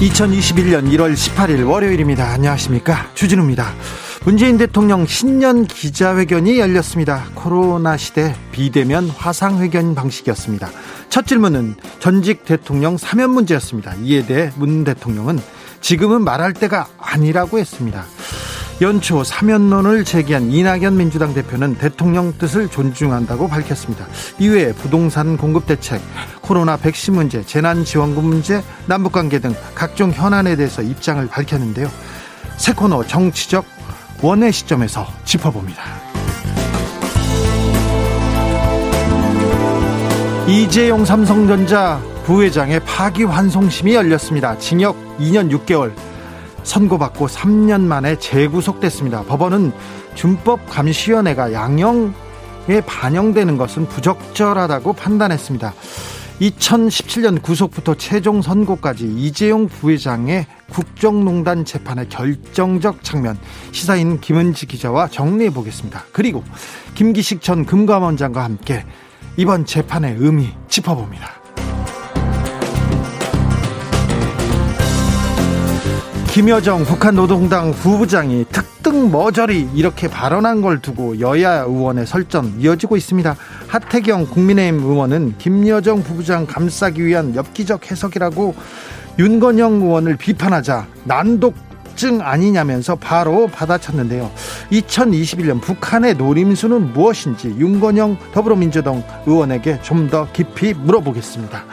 2021년 1월 18일 월요일입니다. 안녕하십니까. 주진우입니다. 문재인 대통령 신년 기자회견이 열렸습니다. 코로나 시대 비대면 화상회견 방식이었습니다. 첫 질문은 전직 대통령 사면 문제였습니다. 이에 대해 문 대통령은 지금은 말할 때가 아니라고 했습니다. 연초 사면론을 제기한 이낙연 민주당 대표는 대통령 뜻을 존중한다고 밝혔습니다. 이외에 부동산 공급 대책, 코로나 백신 문제, 재난지원금 문제, 남북관계 등 각종 현안에 대해서 입장을 밝혔는데요. 새 코너 정치적 원의 시점에서 짚어봅니다. 이재용 삼성전자 부회장의 파기환송심이 열렸습니다. 징역 2년 6개월, 선고받고 3년 만에 재구속됐습니다. 법원은 준법감시위원회가 양형에 반영되는 것은 부적절하다고 판단했습니다. 2017년 구속부터 최종 선고까지 이재용 부회장의 국정농단 재판의 결정적 장면 시사인 김은지 기자와 정리해 보겠습니다. 그리고 김기식 전 금감원장과 함께 이번 재판의 의미 짚어봅니다. 김여정 북한 노동당 부부장이 특등 머저리 이렇게 발언한 걸 두고 여야 의원의 설전 이어지고 있습니다. 하태경 국민의힘 의원은 김여정 부부장 감싸기 위한 엽기적 해석이라고 윤건영 의원을 비판하자 난독증 아니냐면서 바로 받아쳤는데요. 2021년 북한의 노림수는 무엇인지 윤건영 더불어민주당 의원에게 좀 더 깊이 물어보겠습니다.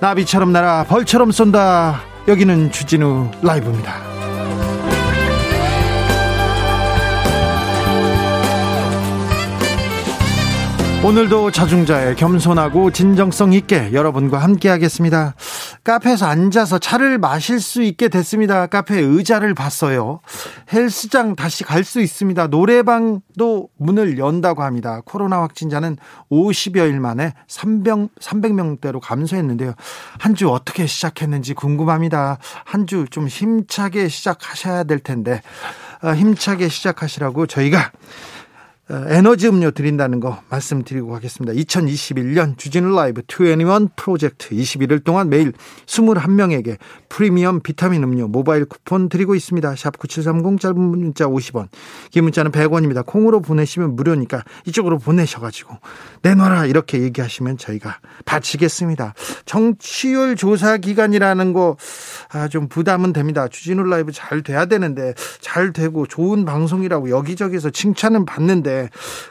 나비처럼 날아 벌처럼 쏜다. 여기는 주진우 라이브입니다. 오늘도 자중자의 겸손하고 진정성 있게 여러분과 함께 하겠습니다. 카페에서 앉아서 차를 마실 수 있게 됐습니다. 카페 의자를 봤어요. 헬스장 다시 갈 수 있습니다. 노래방도 문을 연다고 합니다. 코로나 확진자는 50여일 만에 300, 300명대로 감소했는데요. 한 주 어떻게 시작했는지 궁금합니다. 한 주 좀 힘차게 시작하셔야 될 텐데, 아, 힘차게 시작하시라고 저희가 어, 에너지 음료 드린다는 거 말씀드리고 가겠습니다. 2021년 주진우 라이브 2NE1 프로젝트 21일 동안 매일 21명에게 프리미엄 비타민 음료 모바일 쿠폰 드리고 있습니다. 샵 9730 짧은 문자 50원 긴 문자는 100원입니다. 콩으로 보내시면 무료니까 이쪽으로 보내셔가지고 내놔라 이렇게 얘기하시면 저희가 바치겠습니다. 정치율 조사 기간이라는 거 좀 부담은 됩니다. 주진우 라이브 잘 돼야 되는데 잘 되고 좋은 방송이라고 여기저기서 칭찬은 받는데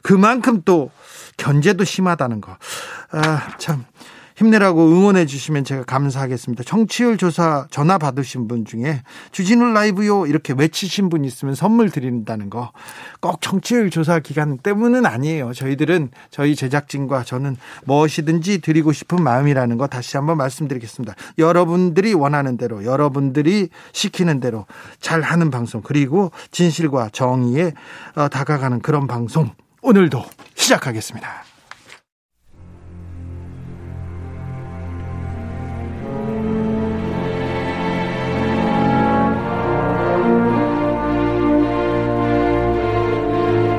그만큼 또 견제도 심하다는 거. 아, 참. 힘내라고 응원해 주시면 제가 감사하겠습니다. 청취율 조사 전화 받으신 분 중에 주진우 라이브요 이렇게 외치신 분 있으면 선물 드린다는 거 꼭 청취율 조사 기간 때문은 아니에요. 저희들은 저희 제작진과 저는 무엇이든지 드리고 싶은 마음이라는 거 다시 한번 말씀드리겠습니다. 여러분들이 원하는 대로 여러분들이 시키는 대로 잘 하는 방송 그리고 진실과 정의에 어, 다가가는 그런 방송 오늘도 시작하겠습니다.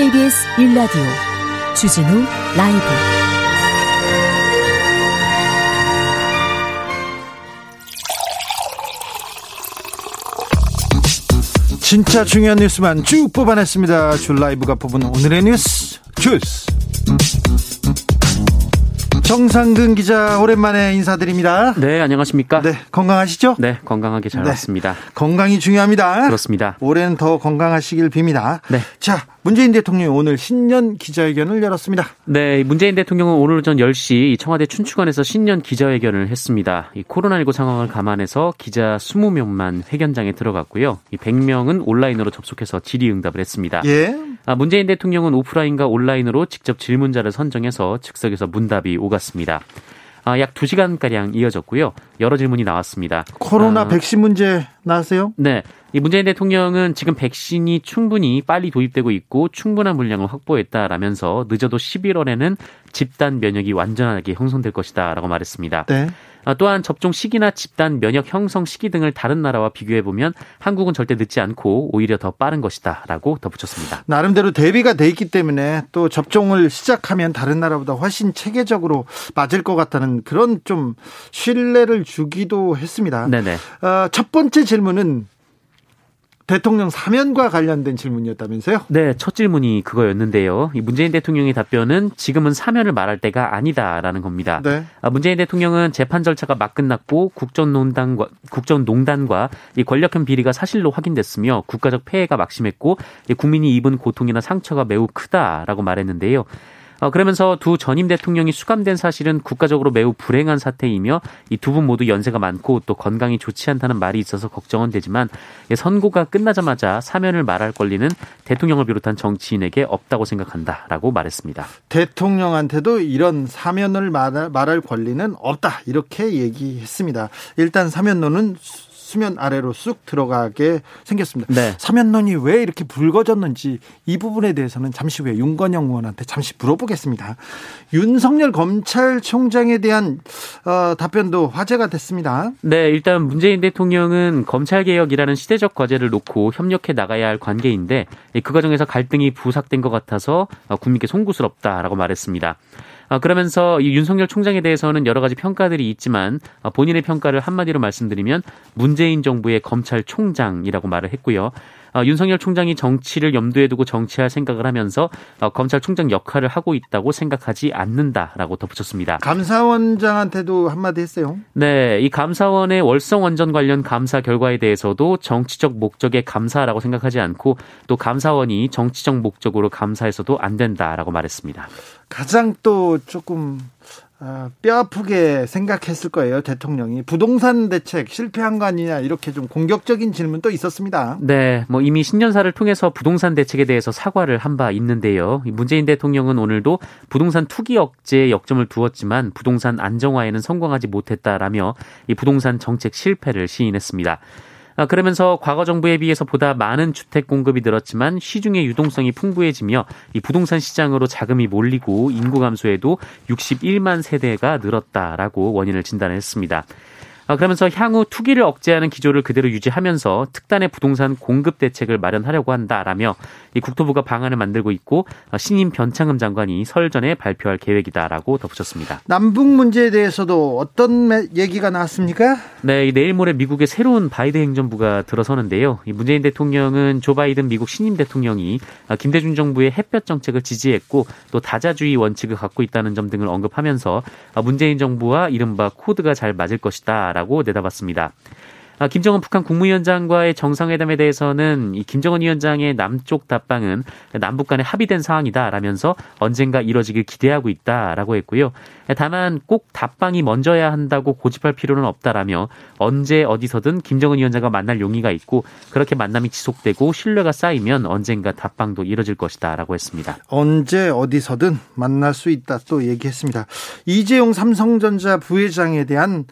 KBS 1라디오 주진우 라이브 진짜 중요한 뉴스만 쭉 뽑아냈습니다. 줄 라이브가 뽑은 오늘의 뉴스 주스. 정상근 기자 오랜만에 인사드립니다. 네, 안녕하십니까? 네, 건강하시죠? 네, 건강하게 잘 네, 왔습니다. 건강이 중요합니다. 그렇습니다. 올해는 더 건강하시길 빕니다. 네. 자, 문재인 대통령이 오늘 신년 기자회견을 열었습니다. 네, 문재인 대통령은 오늘 오전 10시 청와대 춘추관에서 신년 기자회견을 했습니다. 이 코로나19 상황을 감안해서 기자 20명만 회견장에 들어갔고요. 이 100명은 온라인으로 접속해서 질의응답을 했습니다. 예. 아, 문재인 대통령은 오프라인과 온라인으로 직접 질문자를 선정해서 즉석에서 문답이 오갔습니다. 아, 약 2시간가량 이어졌고요. 여러 질문이 나왔습니다. 코로나 아, 백신 문제 나왔어요? 네. 이 문재인 대통령은 지금 백신이 충분히 빨리 도입되고 있고 충분한 물량을 확보했다라면서 늦어도 11월에는 집단 면역이 완전하게 형성될 것이다라고 말했습니다. 네. 아, 또한 접종 시기나 집단 면역 형성 시기 등을 다른 나라와 비교해 보면 한국은 절대 늦지 않고 오히려 더 빠른 것이다라고 덧붙였습니다. 나름대로 대비가 돼 있기 때문에 또 접종을 시작하면 다른 나라보다 훨씬 체계적으로 맞을 것 같다는 그런 좀 신뢰를 주기도 했습니다. 네네. 어, 첫 번째 질문은 대통령 사면과 관련된 질문이었다면서요? 네, 첫 질문이 그거였는데요. 문재인 대통령의 답변은 지금은 사면을 말할 때가 아니다라는 겁니다. 네. 아, 문재인 대통령은 재판 절차가 막 끝났고 국정농단과 국정농단과 이 권력형 비리가 사실로 확인됐으며 국가적 폐해가 막심했고 국민이 입은 고통이나 상처가 매우 크다라고 말했는데요. 어, 그러면서 두 전임 대통령이 수감된 사실은 국가적으로 매우 불행한 사태이며 이 두 분 모두 연세가 많고 또 건강이 좋지 않다는 말이 있어서 걱정은 되지만 선고가 끝나자마자 사면을 말할 권리는 대통령을 비롯한 정치인에게 없다고 생각한다라고 말했습니다. 대통령한테도 이런 사면을 말할 권리는 없다 이렇게 얘기했습니다. 일단 사면론은 수면 아래로 쑥 들어가게 생겼습니다. 네. 사면론이 왜 이렇게 불거졌는지 이 부분에 대해서는 잠시 후에 윤건영 의원한테 잠시 물어보겠습니다. 윤석열 검찰총장에 대한 어, 답변도 화제가 됐습니다. 네, 일단 문재인 대통령은 검찰 개혁이라는 시대적 과제를 놓고 협력해 나가야 할 관계인데 그 과정에서 갈등이 부삭된 것 같아서 국민께 송구스럽다라고 말했습니다. 아, 그러면서 이 윤석열 총장에 대해서는 여러 가지 평가들이 있지만 아, 본인의 평가를 한마디로 말씀드리면 문재인 정부의 검찰총장이라고 말을 했고요. 어, 윤석열 총장이 정치를 염두에 두고 정치할 생각을 하면서 어, 검찰총장 역할을 하고 있다고 생각하지 않는다라고 덧붙였습니다. 감사원장한테도 한마디 했어요. 네, 이 감사원의 월성 원전 관련 감사 결과에 대해서도 정치적 목적의 감사라고 생각하지 않고 또 감사원이 정치적 목적으로 감사해서도 안 된다라고 말했습니다. 가장 또 조금 아, 뼈 아프게 생각했을 거예요, 대통령이. 부동산 대책 실패한 거 아니냐, 이렇게 좀 공격적인 질문도 있었습니다. 네, 뭐 이미 신년사를 통해서 부동산 대책에 대해서 사과를 한 바 있는데요. 문재인 대통령은 오늘도 부동산 투기 억제에 역점을 두었지만 부동산 안정화에는 성공하지 못했다라며 이 부동산 정책 실패를 시인했습니다. 아, 그러면서 과거 정부에 비해서 보다 많은 주택 공급이 늘었지만 시중의 유동성이 풍부해지며 이 부동산 시장으로 자금이 몰리고 인구 감소에도 61만 세대가 늘었다라고 원인을 진단했습니다. 아, 그러면서 향후 투기를 억제하는 기조를 그대로 유지하면서 특단의 부동산 공급 대책을 마련하려고 한다라며 이 국토부가 방안을 만들고 있고 아, 신임 변창흠 장관이 설 전에 발표할 계획이다라고 덧붙였습니다. 남북 문제에 대해서도 어떤 얘기가 나왔습니까? 네, 내일 모레 미국의 새로운 바이든 행정부가 들어서는데요. 이 문재인 대통령은 조 바이든 미국 신임 대통령이 아, 김대중 정부의 햇볕 정책을 지지했고 또 다자주의 원칙을 갖고 있다는 점 등을 언급하면서 문재인 정부와 이른바 코드가 잘 맞을 것이다. 라고 내다봤습니다. 아, 김정은 북한 국무위원장과의 정상회담에 대해서는 이 김정은 위원장의 남쪽 답방은 남북 간에 합의된 사항이다라면서 언젠가 이뤄지길 기대하고 있다라고 했고요. 다만 꼭 답방이 먼저야 한다고 고집할 필요는 없다라며 언제 어디서든 김정은 위원장과 만날 용의가 있고 그렇게 만남이 지속되고 신뢰가 쌓이면 언젠가 답방도 이뤄질 것이다라고 했습니다. 언제 어디서든 만날 수 있다 또 얘기했습니다. 이재용 삼성전자 부회장에 대한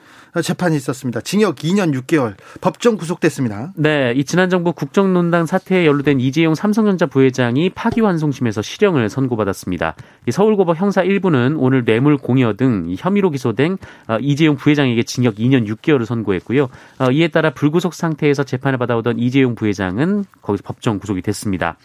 재판이 있었습니다. 징역 2년 6개월 법정 구속됐습니다. 네, 이 지난 정부 국정농단 사태에 연루된 이재용 삼성전자 부회장이 파기환송심에서 실형을 선고받았습니다. 서울고법 형사 1부는 오늘 뇌물 공여 등 혐의로 기소된 어, 이재용 부회장에게 징역 2년 6개월을 선고했고요. 어, 이에 따라 불구속 상태에서 재판을 받아오던 이재용 부회장은 거기서 법정 구속이 됐습니다.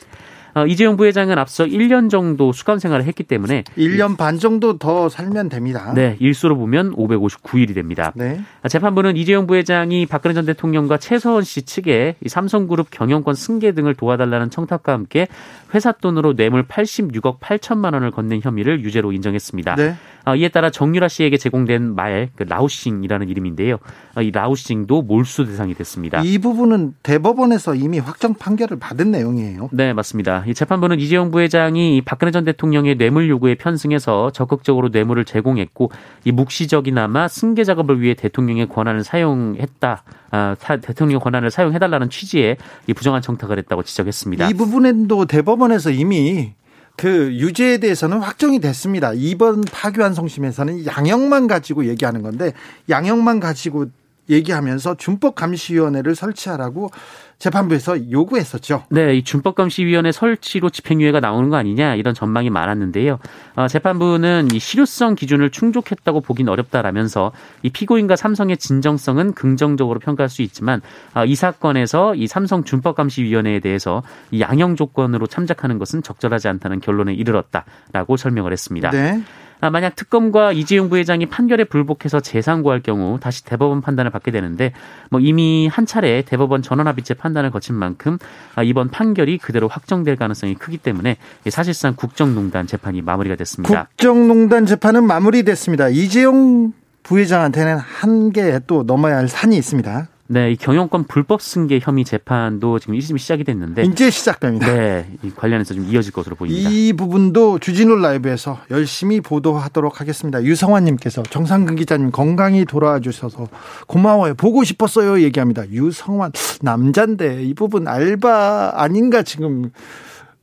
어, 이재용 부회장은 앞서 1년 정도 수감 생활을 했기 때문에 1년 반 정도 더 살면 됩니다. 네, 일수로 보면 559일이 됩니다. 네. 아, 재판부는 이재용 부회장이 박근혜 전 대통령과 최서원 씨 측에 삼성그룹 경영권 승계 등을 도와달라는 청탁과 함께 회사 돈으로 뇌물 86억 8천만 원을 건넨 혐의를 유죄로 인정했습니다. 네. 어, 이에 따라 정유라 씨에게 제공된 말, 그 라우싱이라는 이름인데요. 어, 이 라우싱도 몰수 대상이 됐습니다. 이 부분은 대법원에서 이미 확정 판결을 받은 내용이에요. 네, 맞습니다. 이 재판부는 이재용 부회장이 박근혜 전 대통령의 뇌물 요구에 편승해서 적극적으로 뇌물을 제공했고 이 묵시적이나마 승계 작업을 위해 대통령의 권한을 사용했다. 아, 대통령의 권한을 사용해달라는 취지의 이 부정한 청탁을 했다고 지적했습니다. 이 부분에도 대법원에서 이미 그 유죄에 대해서는 확정이 됐습니다. 이번 파기환 송심에서는 양형만 가지고 얘기하는 건데 양형만 가지고 얘기하면서 준법감시위원회를 설치하라고 재판부에서 요구했었죠. 네, 이 준법감시위원회 설치로 집행유예가 나오는 거 아니냐 이런 전망이 많았는데요. 어, 재판부는 이 실효성 기준을 충족했다고 보긴 어렵다라면서 이 피고인과 삼성의 진정성은 긍정적으로 평가할 수 있지만 어, 이 사건에서 이 삼성 준법감시위원회에 대해서 이 양형 조건으로 참작하는 것은 적절하지 않다는 결론에 이르렀다라고 설명을 했습니다. 네. 아, 만약 특검과 이재용 부회장이 판결에 불복해서 재상고할 경우 다시 대법원 판단을 받게 되는데 뭐 이미 한 차례 대법원 전원합의체 판단을 거친 만큼 아, 이번 판결이 그대로 확정될 가능성이 크기 때문에 사실상 국정농단 재판이 마무리가 됐습니다. 국정농단 재판은 마무리됐습니다. 이재용 부회장한테는 한개 또 넘어야 할 산이 있습니다. 네, 이 경영권 불법 승계 혐의 재판도 지금 1심이 시작이 됐는데 이제 시작됩니다. 네, 이 관련해서 좀 이어질 것으로 보입니다. 이 부분도 주진우 라이브에서 열심히 보도하도록 하겠습니다. 유성환님께서 정상근 기자님 건강히 돌아와 주셔서 고마워요. 보고 싶었어요. 얘기합니다. 유성환 남잔데 이 부분 알바 아닌가 지금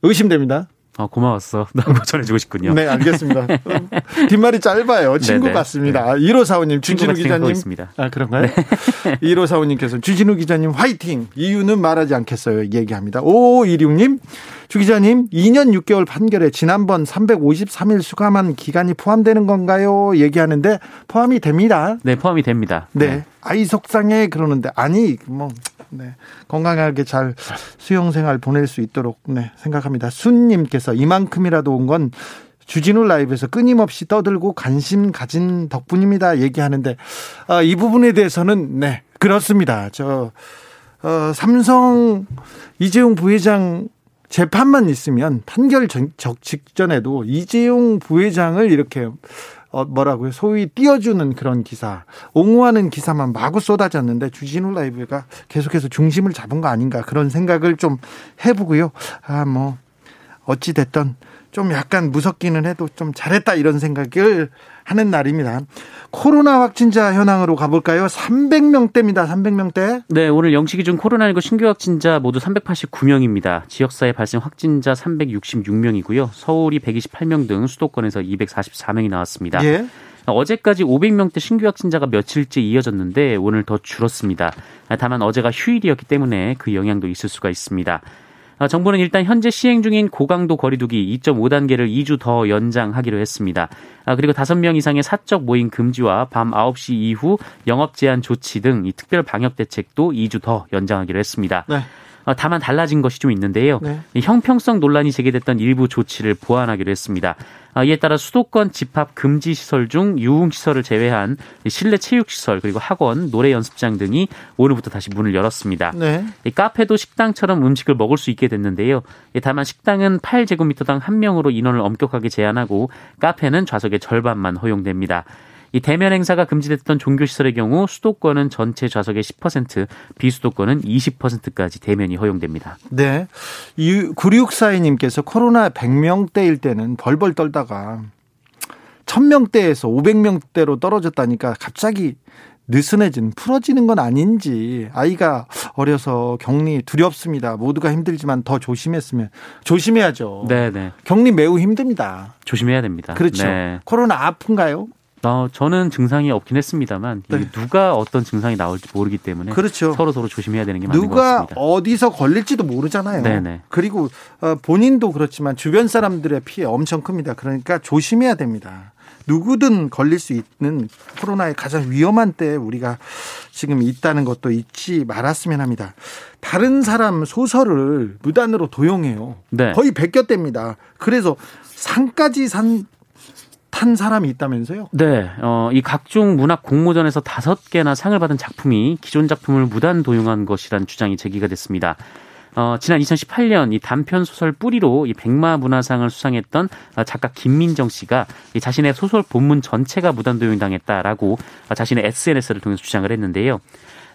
의심됩니다. 어, 고마웠어. 라고 전해주고 싶군요. 네, 알겠습니다. 뒷말이 짧아요. 친구 네네. 같습니다. 네. 1545님, 주진우 기자님. 아, 그런가요? 네. 1545님께서 주진우 기자님 화이팅! 이유는 말하지 않겠어요. 얘기합니다. 5526님, 주 기자님, 2년 6개월 판결에 지난번 353일 수감한 기간이 포함되는 건가요? 얘기하는데 포함이 됩니다. 네, 포함이 됩니다. 네. 네. 아이 속상해 그러는데 아니 뭐 네. 건강하게 잘 수영 생활 보낼 수 있도록 네, 생각합니다. 순님께서 이만큼이라도 온 건 주진우 라이브에서 끊임없이 떠들고 관심 가진 덕분입니다. 얘기하는데 아, 이 부분에 대해서는 네 그렇습니다. 저 어, 삼성 이재용 부회장 재판만 있으면 판결 전, 직전에도 이재용 부회장을 이렇게 어, 뭐라고요? 소위 띄워주는 그런 기사, 옹호하는 기사만 마구 쏟아졌는데 주진우 라이브가 계속해서 중심을 잡은 거 아닌가 그런 생각을 좀 해보고요. 아, 뭐, 어찌됐던 좀 약간 무섭기는 해도 좀 잘했다 이런 생각을 하는 날입니다. 코로나 확진자 현황으로 가볼까요? 300명대입니다. 300명대. 네, 오늘 영시 기준 코로나19 신규 확진자 모두 389명입니다. 지역사회 발생 확진자 366명이고요. 서울이 128명 등 수도권에서 244명이 나왔습니다. 예. 어제까지 500명대 신규 확진자가 며칠째 이어졌는데 오늘 더 줄었습니다. 다만 어제가 휴일이었기 때문에 그 영향도 있을 수가 있습니다. 아, 정부는 일단 현재 시행 중인 고강도 거리두기 2.5단계를 2주 더 연장하기로 했습니다. 아, 그리고 5명 이상의 사적 모임 금지와 밤 9시 이후 영업 제한 조치 등 이 특별 방역 대책도 2주 더 연장하기로 했습니다. 네. 아, 다만 달라진 것이 좀 있는데요. 네. 형평성 논란이 제기됐던 일부 조치를 보완하기로 했습니다. 아, 이에 따라 수도권 집합 금지 시설 중 유흥 시설을 제외한 실내 체육 시설 그리고 학원, 노래 연습장 등이 오늘부터 다시 문을 열었습니다. 네. 카페도 식당처럼 음식을 먹을 수 있게 됐는데요. 다만 식당은 8제곱미터당 한 명으로 인원을 엄격하게 제한하고 카페는 좌석의 절반만 허용됩니다. 이 대면 행사가 금지됐던 종교시설의 경우 수도권은 전체 좌석의 10%, 비수도권은 20%까지 대면이 허용됩니다. 네. 9642님께서 코로나 100명대일 때는 벌벌 떨다가 1000명대에서 500명대로 떨어졌다니까 갑자기 느슨해진 풀어지는 건 아닌지 아이가 어려서 격리 두렵습니다. 모두가 힘들지만 더 조심했으면 조심해야죠. 네, 네. 격리 매우 힘듭니다. 조심해야 됩니다. 그렇죠. 네. 코로나 아픈가요? 어, 저는 증상이 없긴 했습니다만 네. 누가 어떤 증상이 나올지 모르기 때문에 그렇죠. 서로 서로 조심해야 되는 게 맞는 것 같습니다. 누가 어디서 걸릴지도 모르잖아요. 네네. 그리고 어, 본인도 그렇지만 주변 사람들의 피해 엄청 큽니다. 그러니까 조심해야 됩니다. 누구든 걸릴 수 있는 코로나의 가장 위험한 때에 우리가 지금 있다는 것도 잊지 말았으면 합니다. 다른 사람 소설을 무단으로 도용해요. 네. 거의 베꼈답니다. 그래서 상까지 산 탄 사람이 있다면서요? 네, 어, 이 각종 문학 공모전에서 다섯 개나 상을 받은 작품이 기존 작품을 무단 도용한 것이란 주장이 제기가 됐습니다. 어, 지난 2018년 이 단편 소설 뿌리로 이 백마 문화상을 수상했던 어, 작가 김민정 씨가 이 자신의 소설 본문 전체가 무단 도용당했다라고 어, 자신의 SNS를 통해서 주장을 했는데요.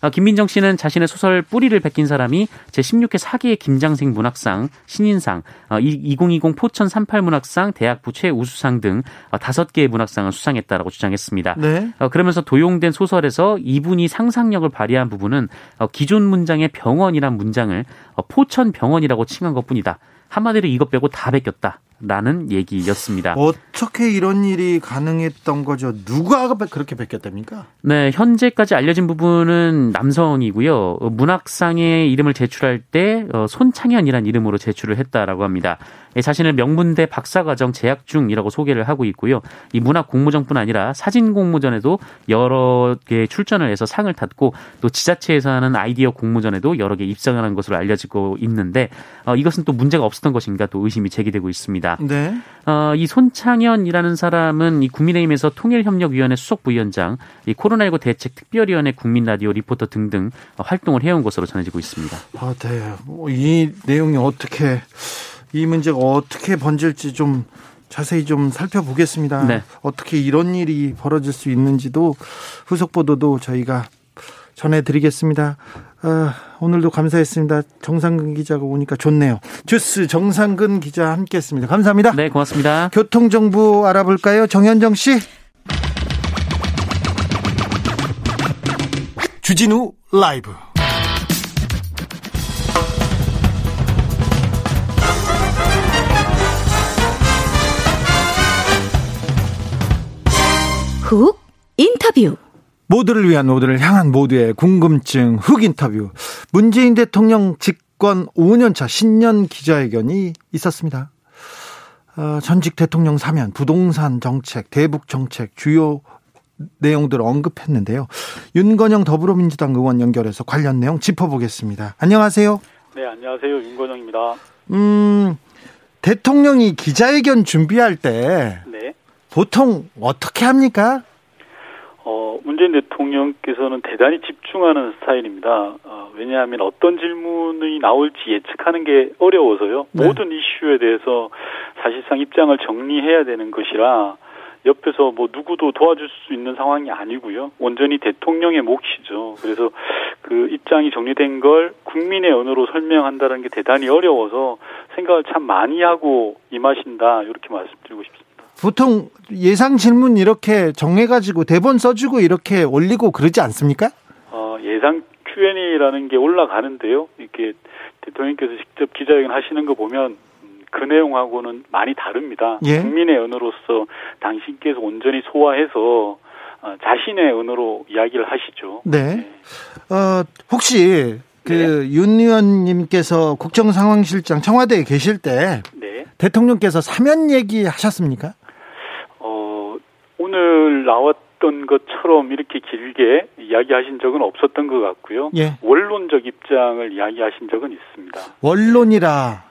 어, 김민정 씨는 자신의 소설 뿌리를 베낀 사람이 제16회 사기의 김장생 문학상, 신인상, 2020 어, 포천 38 문학상, 대학부 최우수상 등 어, 다섯 개의 문학상을 수상했다라고 주장했습니다. 네. 그러면서 도용된 소설에서 이분이 상상력을 발휘한 부분은 기존 문장의 병원이란 문장을 포천 병원이라고 칭한 것뿐이다. 한마디로 이것 빼고 다 베꼈다. 라는 얘기였습니다. 어떻게 이런 일이 가능했던 거죠? 누가 그렇게 베꼈답니까? 네, 현재까지 알려진 부분은 남성이고요. 문학상의 이름을 제출할 때 어, 손창현이란 이름으로 제출을 했다라고 합니다. 예, 자신을 명문대 박사과정 재학 중이라고 소개를 하고 있고요. 이 문학 공모전뿐 아니라 사진 공모전에도 여러 개 출전을 해서 상을 탔고 또 지자체에서 하는 아이디어 공모전에도 여러 개 입상을 한 것으로 알려지고 있는데 어, 이것은 또 문제가 없었던 것인가 또 의심이 제기되고 있습니다. 네. 어, 이 손창현이라는 사람은 이 국민의힘에서 통일협력위원회 수석 부위원장, 이 코로나19 대책 특별위원회 국민 라디오 리포터 등등 활동을 해온 것으로 전해지고 있습니다. 아, 네. 뭐이 내용이 어떻게 이 문제가 어떻게 번질지 좀 자세히 좀 살펴보겠습니다. 네. 어떻게 이런 일이 벌어질 수 있는지도 후속 보도도 저희가 전해드리겠습니다. 아, 오늘도 감사했습니다. 정상근 기자가 오니까 좋네요. 주스 정상근 기자 함께했습니다. 감사합니다. 네, 고맙습니다. 교통 정보 알아볼까요, 정현정 씨? 주진우 라이브. 훅 인터뷰. 모두를 위한 모두를 향한 모두의 궁금증 흑 인터뷰. 문재인 대통령 집권 5년차 신년 기자회견이 있었습니다. 어, 전직 대통령 사면, 부동산 정책, 대북 정책 주요 내용들을 언급했는데요. 윤건영 더불어민주당 의원 연결해서 관련 내용 짚어보겠습니다. 안녕하세요. 네, 안녕하세요. 윤건영입니다. 음, 대통령이 기자회견 준비할 때 네. 보통 어떻게 합니까? 어, 문재인 대통령께서는 대단히 집중하는 스타일입니다. 어, 왜냐하면 어떤 질문이 나올지 예측하는 게 어려워서요. 네. 모든 이슈에 대해서 사실상 입장을 정리해야 되는 것이라 옆에서 뭐 누구도 도와줄 수 있는 상황이 아니고요. 온전히 대통령의 몫이죠. 그래서 그 입장이 정리된 걸 국민의 언어로 설명한다는 게 대단히 어려워서 생각을 참 많이 하고 임하신다. 이렇게 말씀드리고 싶습니다. 보통 예상 질문 이렇게 정해가지고 대본 써주고 이렇게 올리고 그러지 않습니까? 어, 예상 Q&A라는 게 올라가는데요. 이렇게 대통령께서 직접 기자회견 하시는 거 보면 음, 그 내용하고는 많이 다릅니다. 예? 국민의 언어로서 당신께서 온전히 소화해서 어, 자신의 언어로 이야기를 하시죠. 네. 네. 어, 혹시 그윤 네. 의원님께서 국정상황실장 청와대에 계실 때 네. 대통령께서 사면 얘기 하셨습니까? 오늘 나왔던 것처럼 이렇게 길게 이야기하신 적은 없었던 것 같고요. 예. 원론적 입장을 이야기하신 적은 있습니다. 원론이라.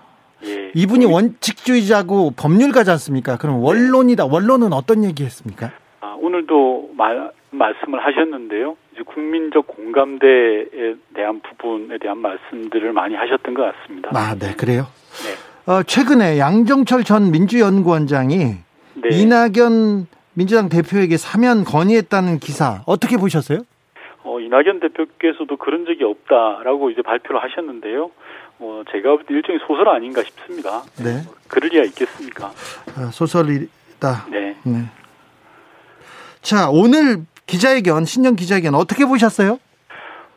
예. 이분이 원칙주의자고 법률가지 않습니까? 그럼 네. 원론이다. 원론은 어떤 얘기했습니까? 아, 오늘도 말, 말씀을 하셨는데요. 이제 국민적 공감대에 대한 부분에 대한 말씀들을 많이 하셨던 것 같습니다. 아, 네, 그래요. 네. 어, 최근에 양정철 전 민주연구원장이 네. 이낙연 민주당 대표에게 사면 건의했다는 기사 어떻게 보셨어요? 어, 이낙연 대표께서도 그런 적이 없다라고 이제 발표를 하셨는데요. 어, 제가 볼때 일종의 소설 아닌가 싶습니다. 네. 뭐, 그럴 리가 있겠습니까? 아, 소설이다. 네. 네. 자, 오늘 기자회견, 신년 기자회견 어떻게 보셨어요?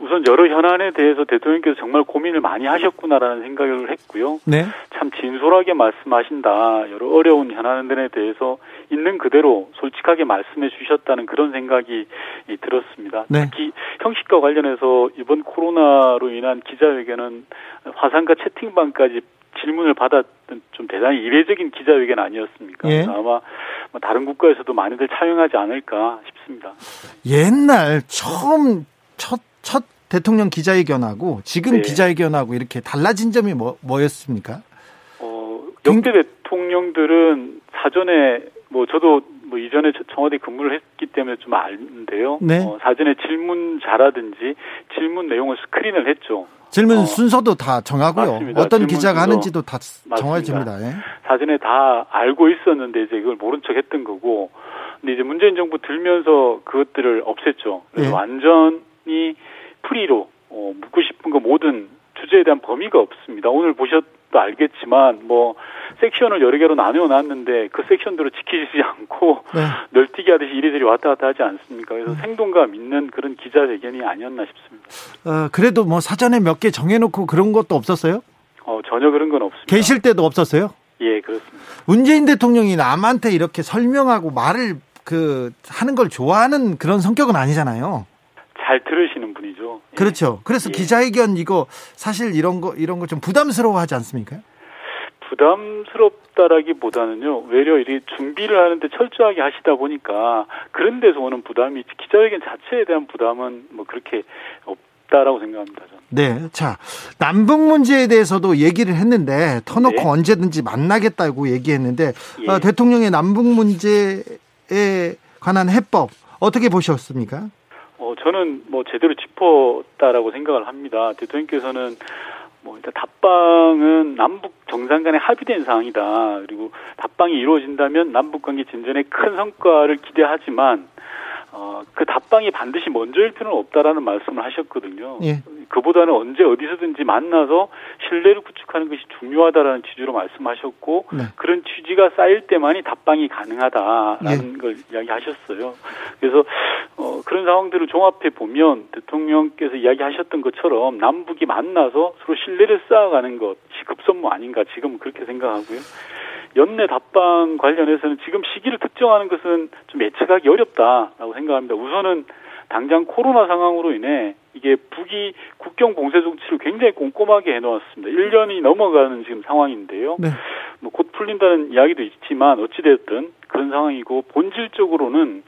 우선 여러 현안에 대해서 대통령께서 정말 고민을 많이 하셨구나라는 생각을 했고요. 네. 참 진솔하게 말씀하신다. 여러 어려운 현안들에 대해서 있는 그대로 솔직하게 말씀해 주셨다는 그런 생각이 들었습니다. 네. 특히 형식과 관련해서 이번 코로나로 인한 기자회견은 화상과 채팅방까지 질문을 받았던 좀 대단히 이례적인 기자회견 아니었습니까? 예. 아마 뭐 다른 국가에서도 많이들 차용하지 않을까 싶습니다. 옛날 처음 첫 첫 대통령 기자회견하고 지금 네. 기자회견하고 이렇게 달라진 점이 뭐, 뭐였습니까? 어, 역대 대통령들은 사전에 뭐 저도 뭐 이전에 청와대 근무를 했기 때문에 좀 아는데요. 네. 어, 사전에 질문 자라든지 질문 내용을 스크린을 했죠. 질문 어, 순서도 다 정하고요. 맞습니다. 어떤 기자가 하는지도 다 정해집니다. 예. 사전에 다 알고 있었는데 이제 이걸 모른 척 했던 거고. 근데 이제 문재인 정부 들면서 그것들을 없앴죠. 그래서 예. 완전히 프리로 어, 묻고 싶은 거 모든 주제에 대한 범위가 없습니다. 오늘 보셨 도 알겠지만 뭐 섹션을 여러 개로 나누어 놨는데 그 섹션대로 지키지 않고 네. 널뛰기 하듯이 이리저리 왔다 갔다 하지 않습니까? 그래서 네. 생동감 있는 그런 기자회견이 아니었나 싶습니다. 어, 그래도 뭐 사전에 몇 개 정해놓고 그런 것도 없었어요? 어, 전혀 그런 건 없습니다. 계실 때도 없었어요? 예, 그렇습니다. 문재인 대통령이 남한테 이렇게 설명하고 말을 그 하는 걸 좋아하는 그런 성격은 아니잖아요. 잘 들으시는 분이죠. 예. 그렇죠. 그래서 예. 기자회견 이거 사실 이런 거 이런 거 좀 부담스러워하지 않습니까? 부담스럽다라기보다는요 외려 이 준비를 하는데 철저하게 하시다 보니까 그런 데서 오는 부담이 기자회견 자체에 대한 부담은 뭐 그렇게 없다라고 생각합니다. 저는. 네, 자 남북 문제에 대해서도 얘기를 했는데 터놓고 네. 언제든지 만나겠다고 얘기했는데 예. 어, 대통령의 남북 문제에 관한 해법 어떻게 보셨습니까? 어, 저는 뭐 제대로 짚었다라고 생각을 합니다. 대통령께서는 뭐 일단 답방은 남북 정상 간에 합의된 사항이다. 그리고 답방이 이루어진다면 남북 관계 진전에 큰 성과를 기대하지만 어, 그 답방이 반드시 먼저일 필요는 없다라는 말씀을 하셨거든요. 예. 그보다는 언제 어디서든지 만나서 신뢰를 구축하는 것이 중요하다라는 취지로 말씀하셨고 네. 그런 취지가 쌓일 때만이 답방이 가능하다라는 예. 걸 이야기하셨어요. 그래서 어, 그런 상황들을 종합해 보면 대통령께서 이야기하셨던 것처럼 남북이 만나서 서로 신뢰를 쌓아가는 것이 급선무 아닌가 지금 그렇게 생각하고요. 연내 답방 관련해서는 지금 시기를 특정하는 것은 좀 예측하기 어렵다라고 생각합니다. 우선은 당장 코로나 상황으로 인해 이게 북이 국경 봉쇄 조치를 굉장히 꼼꼼하게 해놓았습니다. 1년이 넘어가는 지금 상황인데요. 네. 뭐곧 풀린다는 이야기도 있지만 어찌됐든 그런 상황이고 본질적으로는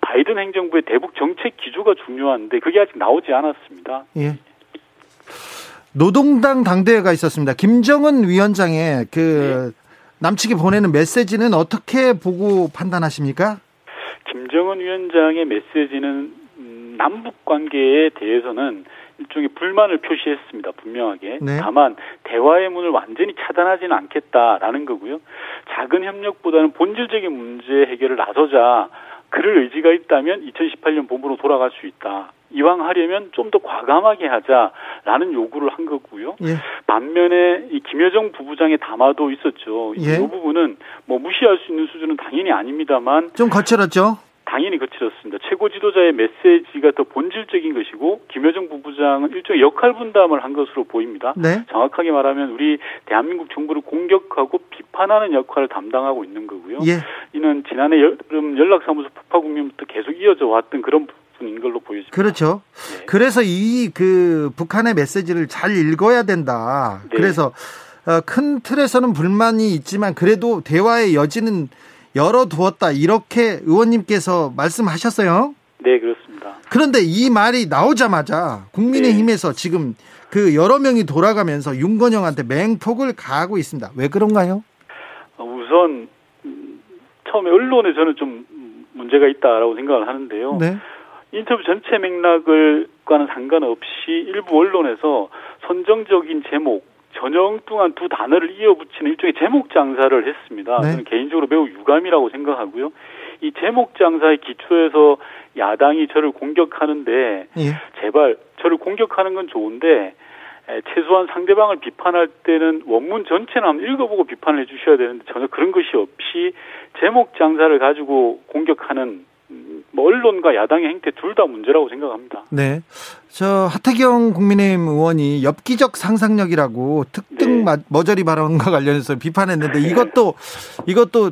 바이든 행정부의 대북 정책 기조가 중요한데 그게 아직 나오지 않았습니다. 예. 노동당 당대회가 있었습니다. 김정은 위원장의 그 네. 남측이 보내는 메시지는 어떻게 보고 판단하십니까? 김정은 위원장의 메시지는 음, 남북 관계에 대해서는 일종의 불만을 표시했습니다. 분명하게. 네. 다만 대화의 문을 완전히 차단하지는 않겠다라는 거고요. 작은 협력보다는 본질적인 문제 해결을 나서자 그럴 의지가 있다면 2018년 본부로 돌아갈 수 있다. 이왕 하려면 좀 더 과감하게 하자라는 요구를 한 거고요. 예. 반면에 이 김여정 부부장의 담화도 있었죠. 예. 이 부분은 뭐 무시할 수 있는 수준은 당연히 아닙니다만 좀 거칠었죠. 당연히 거칠었습니다. 최고 지도자의 메시지가 더 본질적인 것이고 김여정 부부장은 일종의 역할 분담을 한 것으로 보입니다. 네. 정확하게 말하면 우리 대한민국 정부를 공격하고 비판하는 역할을 담당하고 있는 거고요. 예. 이는 지난해 여름 연락사무소 폭파 국면부터 계속 이어져 왔던 그런 부분인 걸로 보여집니다. 그렇죠. 네. 그래서 이 그 북한의 메시지를 잘 읽어야 된다. 네. 그래서 어, 큰 틀에서는 불만이 있지만 그래도 대화의 여지는 열어두었다 이렇게 의원님께서 말씀하셨어요. 네 그렇습니다. 그런데 이 말이 나오자마자 국민의힘에서 네. 지금 그 여러 명이 돌아가면서 윤건영한테 맹폭을 가하고 있습니다. 왜 그런가요? 어, 우선 음, 처음에 언론에 저는 좀 문제가 있다라고 생각을 하는데요. 네. 인터뷰 전체 맥락을과는 상관없이 일부 언론에서 선정적인 제목 전형뚱한 두 단어를 이어붙이는 일종의 제목 장사를 했습니다. 네. 저는 개인적으로 매우 유감이라고 생각하고요. 이 제목 장사의 기초에서 야당이 저를 공격하는데 예. 제발 저를 공격하는 건 좋은데 최소한 상대방을 비판할 때는 원문 전체는 한번 읽어보고 비판을 해주셔야 되는데 전혀 그런 것이 없이 제목 장사를 가지고 공격하는 뭐 언론과 야당의 행태 둘 다 문제라고 생각합니다. 네. 저 하태경 국민의힘 의원이 엽기적 상상력이라고 특등 네. 머저리 발언과 관련해서 비판했는데 이것도 이것도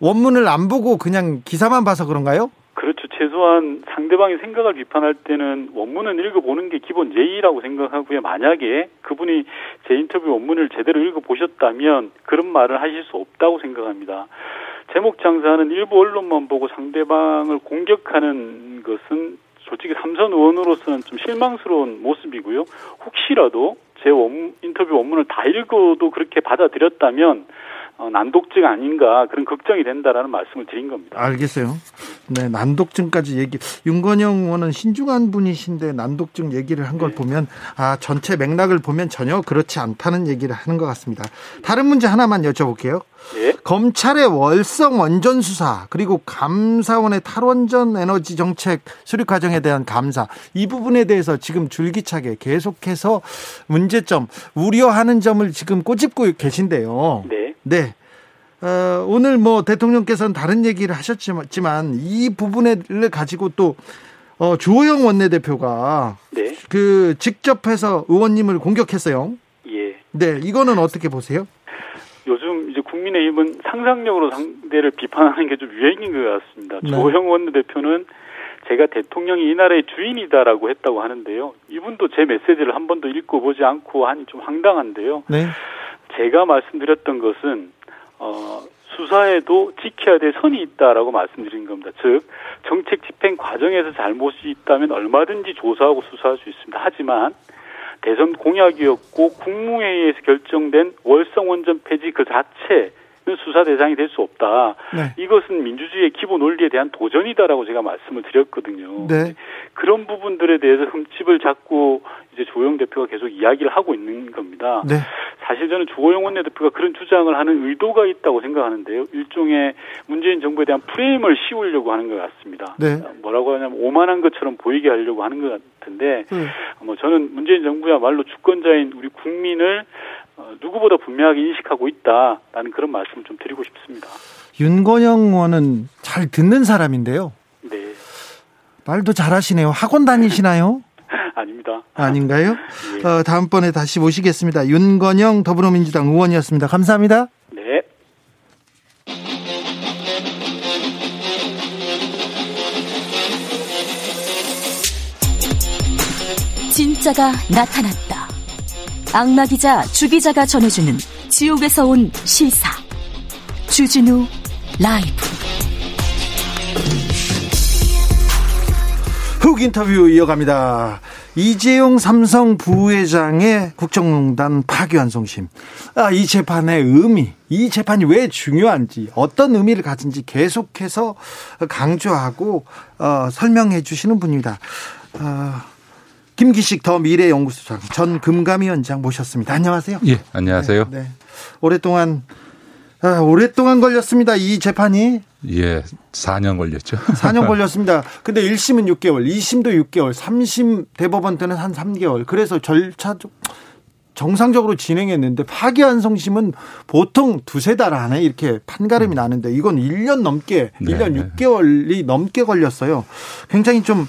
원문을 안 보고 그냥 기사만 봐서 그런가요? 그렇죠. 최소한 상대방의 생각을 비판할 때는 원문은 읽어보는 게 기본 예의라고 생각하고요. 만약에 그분이 제 인터뷰 원문을 제대로 읽어보셨다면 그런 말을 하실 수 없다고 생각합니다. 제목 장사는 일부 언론만 보고 상대방을 공격하는 것은 솔직히 삼선 의원으로서는 좀 실망스러운 모습이고요. 혹시라도 제 원, 인터뷰 원문을 다 읽어도 그렇게 받아들였다면 어, 난독증 아닌가 그런 걱정이 된다라는 말씀을 드린 겁니다. 알겠어요. 네, 난독증까지 얘기. 윤건영 의원은 신중한 분이신데 난독증 얘기를 한걸 네. 보면 아 전체 맥락을 보면 전혀 그렇지 않다는 얘기를 하는 것 같습니다. 다른 문제 하나만 여쭤볼게요. 네. 검찰의 월성 원전 수사 그리고 감사원의 탈원전 에너지 정책 수립 과정에 대한 감사 이 부분에 대해서 지금 줄기차게 계속해서 문제점 우려하는 점을 지금 꼬집고 계신데요. 네. 네. 어, 오늘 뭐 대통령께서는 다른 얘기를 하셨지만 이 부분을 가지고 또 어, 주호영 원내대표가 네. 그 직접 해서 의원님을 공격했어요. 예. 네, 이거는 어떻게 보세요? 요즘 이제 국민의힘은 상상력으로 상대를 비판하는 게 좀 유행인 것 같습니다. 네. 조호영 원내대표는 제가 대통령이 이 나라의 주인이다라고 했다고 하는데요. 이분도 제 메시지를 한 번도 읽고 보지 않고 하니 좀 황당한데요. 네. 제가 말씀드렸던 것은 어, 수사에도 지켜야 될 선이 있다라고 말씀드린 겁니다. 즉 정책 집행 과정에서 잘못이 있다면 얼마든지 조사하고 수사할 수 있습니다. 하지만 대선 공약이었고 국무회의에서 결정된 월성 원전 폐지 그 자체 수사 대상이 될 수 없다. 네. 이것은 민주주의의 기본 원리에 대한 도전이다라고 제가 말씀을 드렸거든요. 네. 그런 부분들에 대해서 흠집을 잡고 이제 조영 대표가 계속 이야기를 하고 있는 겁니다. 네. 사실 저는 주호영 원내대표가 그런 주장을 하는 의도가 있다고 생각하는데요. 일종의 문재인 정부에 대한 프레임을 씌우려고 하는 것 같습니다. 네. 뭐라고 하냐면 오만한 것처럼 보이게 하려고 하는 것 같은데, 네. 뭐 저는 문재인 정부야말로 주권자인 우리 국민을 어, 누구보다 분명하게 인식하고 있다라는 그런 말씀을 좀 드리고 싶습니다. 윤건영 의원은 잘 듣는 사람인데요. 네. 말도 잘하시네요. 학원 다니시나요? 아닙니다. 아닌가요? 예. 어, 다음번에 다시 모시겠습니다. 윤건영 더불어민주당 의원이었습니다. 감사합니다. 네. 진짜가 나타났다. 악마 기자 주 기자가 전해주는 지옥에서 온 실사. 주진우 라이브. 훅 인터뷰 이어갑니다. 이재용 삼성 부회장의 국정농단 파기환송심. 아, 이 재판의 의미, 이 재판이 왜 중요한지, 어떤 의미를 가진지 계속해서 강조하고 어, 설명해 주시는 분입니다. 어, 김기식 더 미래연구소장 전 금감위원장 모셨습니다. 안녕하세요. 예, 안녕하세요. 네, 네. 오랫동안 아, 오랫동안 걸렸습니다. 이 재판이. 예, 4년 걸렸죠. 4년 걸렸습니다. 근데 1심은 6개월, 2심도 6개월, 3심 대법원 때는 한 3개월. 그래서 절차 정상적으로 진행했는데 파기환송심은 보통 두세 달 안에 이렇게 판가름이 음. 나는데 이건 1년 넘게, 네. 1년 6개월이 넘게 걸렸어요. 굉장히 좀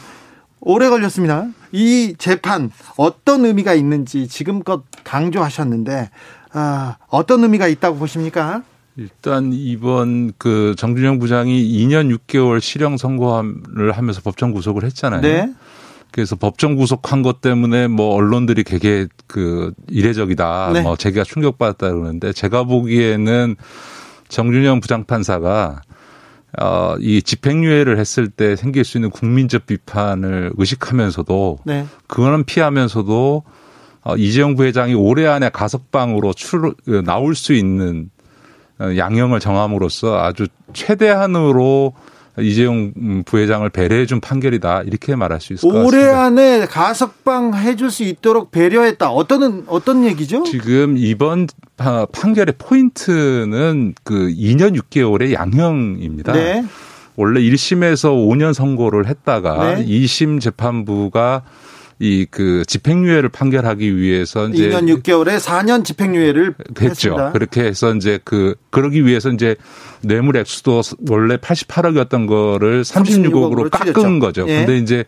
오래 걸렸습니다. 이 재판 어떤 의미가 있는지 지금껏 강조하셨는데 아, 어떤 의미가 있다고 보십니까? 일단 이번 그 정준영 부장이 2년 6개월 실형 선고를 하면서 법정 구속을 했잖아요. 네. 그래서 법정 구속한 것 때문에 뭐 언론들이 되게 그 이례적이다. 네. 뭐 제가 충격받았다 그러는데 제가 보기에는 정준영 부장판사가 어, 이 집행유예를 했을 때 생길 수 있는 국민적 비판을 의식하면서도 네. 그거는 피하면서도 어, 이재용 부회장이 올해 안에 가석방으로 출 나올 수 있는 어, 양형을 정함으로써 아주 최대한으로 이재용 부회장을 배려해 준 판결이다 이렇게 말할 수 있을 것 같습니다. 올해 안에 가석방 해줄 수 있도록 배려했다. 어떤 어떤 얘기죠? 지금 이번 판결의 포인트는 그 2년 6개월의 양형입니다. 네. 원래 1심에서 5년 선고를 했다가 네. 2심 재판부가 이 그 집행유예를 판결하기 위해서 이제 2년 6개월에 4년 집행유예를 했죠. 했습니다. 그렇게 해서 이제 그 그러기 위해서 이제 뇌물 액수도 원래 88억이었던 거를 36억으로, 36억으로 깎은 줄였죠. 거죠. 예. 근데 이제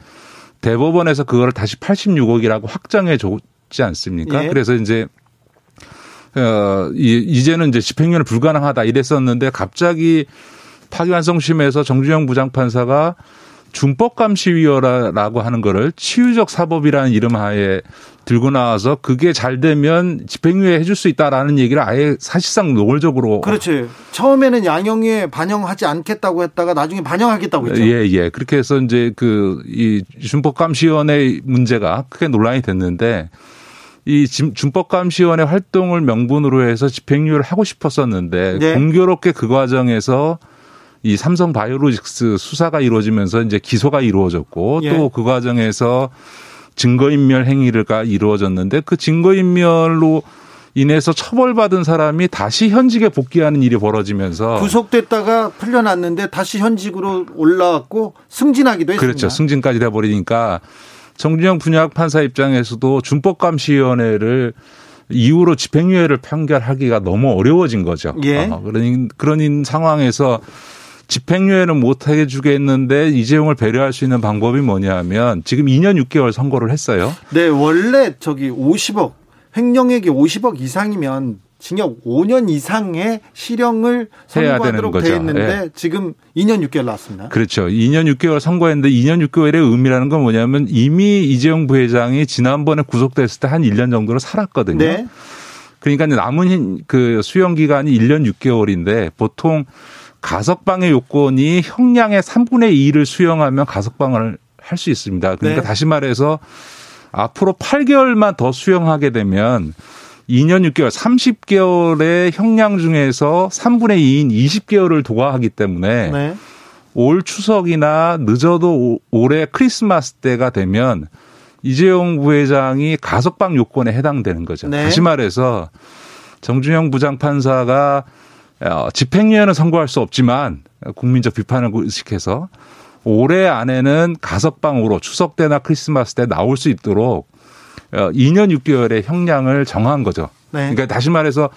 대법원에서 그거를 다시 86억이라고 확정해 줬지 않습니까? 예. 그래서 이제 어 이제는 이제 집행유예는 불가능하다 이랬었는데 갑자기 파기환송심에서 정주영 부장판사가 준법감시위원회라고 하는 거를 치유적 사법이라는 이름 하에 들고 나와서 그게 잘 되면 집행유예 해줄 수 있다라는 얘기를 아예 사실상 노골적으로 그렇지 처음에는 양형에 반영하지 않겠다고 했다가 나중에 반영하겠다고 했죠. 예, 예. 그렇게 해서 이제 그 이 준법감시위원회 문제가 크게 논란이 됐는데 이 준법감시원의 활동을 명분으로 해서 집행유예를 하고 싶었었는데 네. 공교롭게 그 과정에서 이 삼성 바이오로직스 수사가 이루어지면서 이제 기소가 이루어졌고 예. 또그 과정에서 증거인멸 행위가 이루어졌는데 그 증거인멸로 인해서 처벌받은 사람이 다시 현직에 복귀하는 일이 벌어지면서 구속됐다가 풀려났는데 다시 현직으로 올라왔고 승진하기도 했습니다. 그렇죠. 승진까지 돼 버리니까 정준영 분약 판사 입장에서도 준법감시위원회를 이후로 집행유예를 판결하기가 너무 어려워진 거죠. 예. 어, 그런 그런 상황에서 집행유예는 못하게 주겠는데 이재용을 배려할 수 있는 방법이 뭐냐면 지금 2년 6개월 선고를 했어요. 네, 원래 저기 50억 횡령액이 50억 이상이면 징역 5년 이상의 실형을 선고하도록 돼 있는데 네. 지금 2년 6개월 나왔습니다. 그렇죠. 2년 6개월 선고했는데 2년 6개월의 의미라는 건 뭐냐면 이미 이재용 부회장이 지난번에 구속됐을 때 한 1년 정도로 살았거든요. 네. 그러니까 남은 그 수용 기간이 1년 6개월인데 보통 가석방의 요건이 형량의 3분의 2를 수용하면 가석방을 할 수 있습니다. 그러니까 네. 다시 말해서 앞으로 8개월만 더 수용하게 되면 2년 6개월, 30개월의 형량 중에서 3분의 2인 20개월을 도과하기 때문에 네. 올 추석이나 늦어도 올해 크리스마스 때가 되면 이재용 부회장이 가석방 요건에 해당되는 거죠. 네. 다시 말해서 정준영 부장판사가 어, 집행유예는 선고할 수 없지만 국민적 비판을 의식해서 올해 안에는 가석방으로 추석 때나 크리스마스 때 나올 수 있도록 2년 어, 6개월의 형량을 정한 거죠. 네. 그러니까 다시 말해서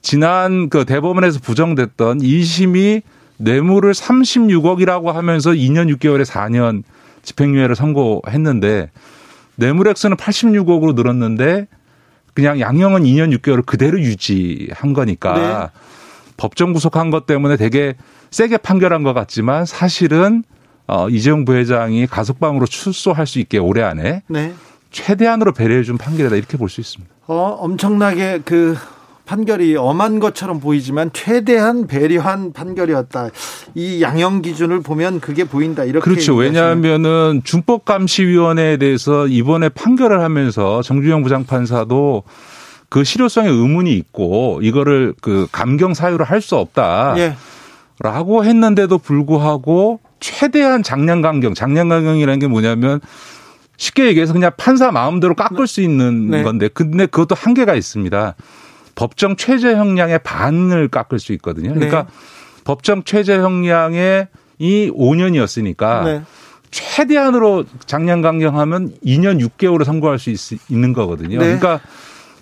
지난 그 대법원에서 부정됐던 2심이 뇌물을 36억이라고 하면서 2년 6개월에 4년 집행유예를 선고했는데 뇌물액수는 86억으로 늘었는데 그냥 양형은 2년 6개월을 그대로 유지한 거니까 네. 법정 구속한 것 때문에 되게 세게 판결한 것 같지만 사실은 어, 이재용 부회장이 가석방으로 출소할 수 있게 올해 안에 네. 최대한으로 배려해 준 판결이다 이렇게 볼 수 있습니다. 어, 엄청나게 그 판결이 엄한 것처럼 보이지만 최대한 배려한 판결이었다. 이 양형 기준을 보면 그게 보인다. 이렇게 그렇죠. 왜냐하면은 준법감시위원회에 대해서 이번에 판결을 하면서 정주영 부장판사도 그 실효성에 의문이 있고 이거를 그 감경 사유로 할 수 없다. 예. 라고 했는데도 불구하고 최대한 장량 강경, 장량 강경이라는 게 뭐냐면 쉽게 얘기해서 그냥 판사 마음대로 깎을 수 있는 네. 건데 근데 그것도 한계가 있습니다. 법정 최저 형량의 반을 깎을 수 있거든요. 그러니까 네. 법정 최저 형량의 이 5년이었으니까 네. 최대한으로 장량 강경하면 2년 6개월을 선고할 수 있, 는 거거든요. 네. 그러니까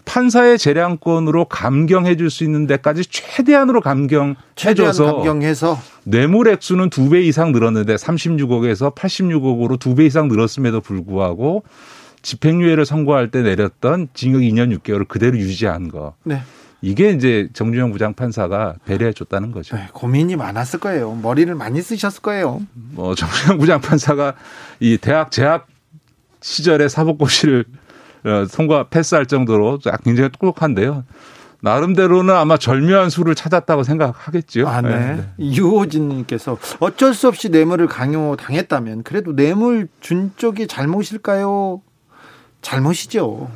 판사의 재량권으로 감경해 줄 수 있는 데까지 최대한으로 감경해줘서 감경해서 뇌물 액수는 두 배 이상 늘었는데 36억에서 86억으로 두 배 이상 늘었음에도 불구하고 집행유예를 선고할 때 내렸던 징역 2년 6개월을 그대로 유지한 거. 네. 이게 이제 정준영 부장판사가 배려해 줬다는 거죠. 네, 고민이 많았을 거예요. 머리를 많이 쓰셨을 거예요. 뭐 정준영 부장판사가 이 대학 재학 시절에 사법고시를 어, 통과 패스할 정도로 굉장히 똑똑한데요. 나름대로는 아마 절묘한 수를 찾았다고 생각하겠죠. 아, 네. 네. 유호진님께서 어쩔 수 없이 뇌물을 강요 당했다면 그래도 뇌물 준 쪽이 잘못일까요? 잘못이죠.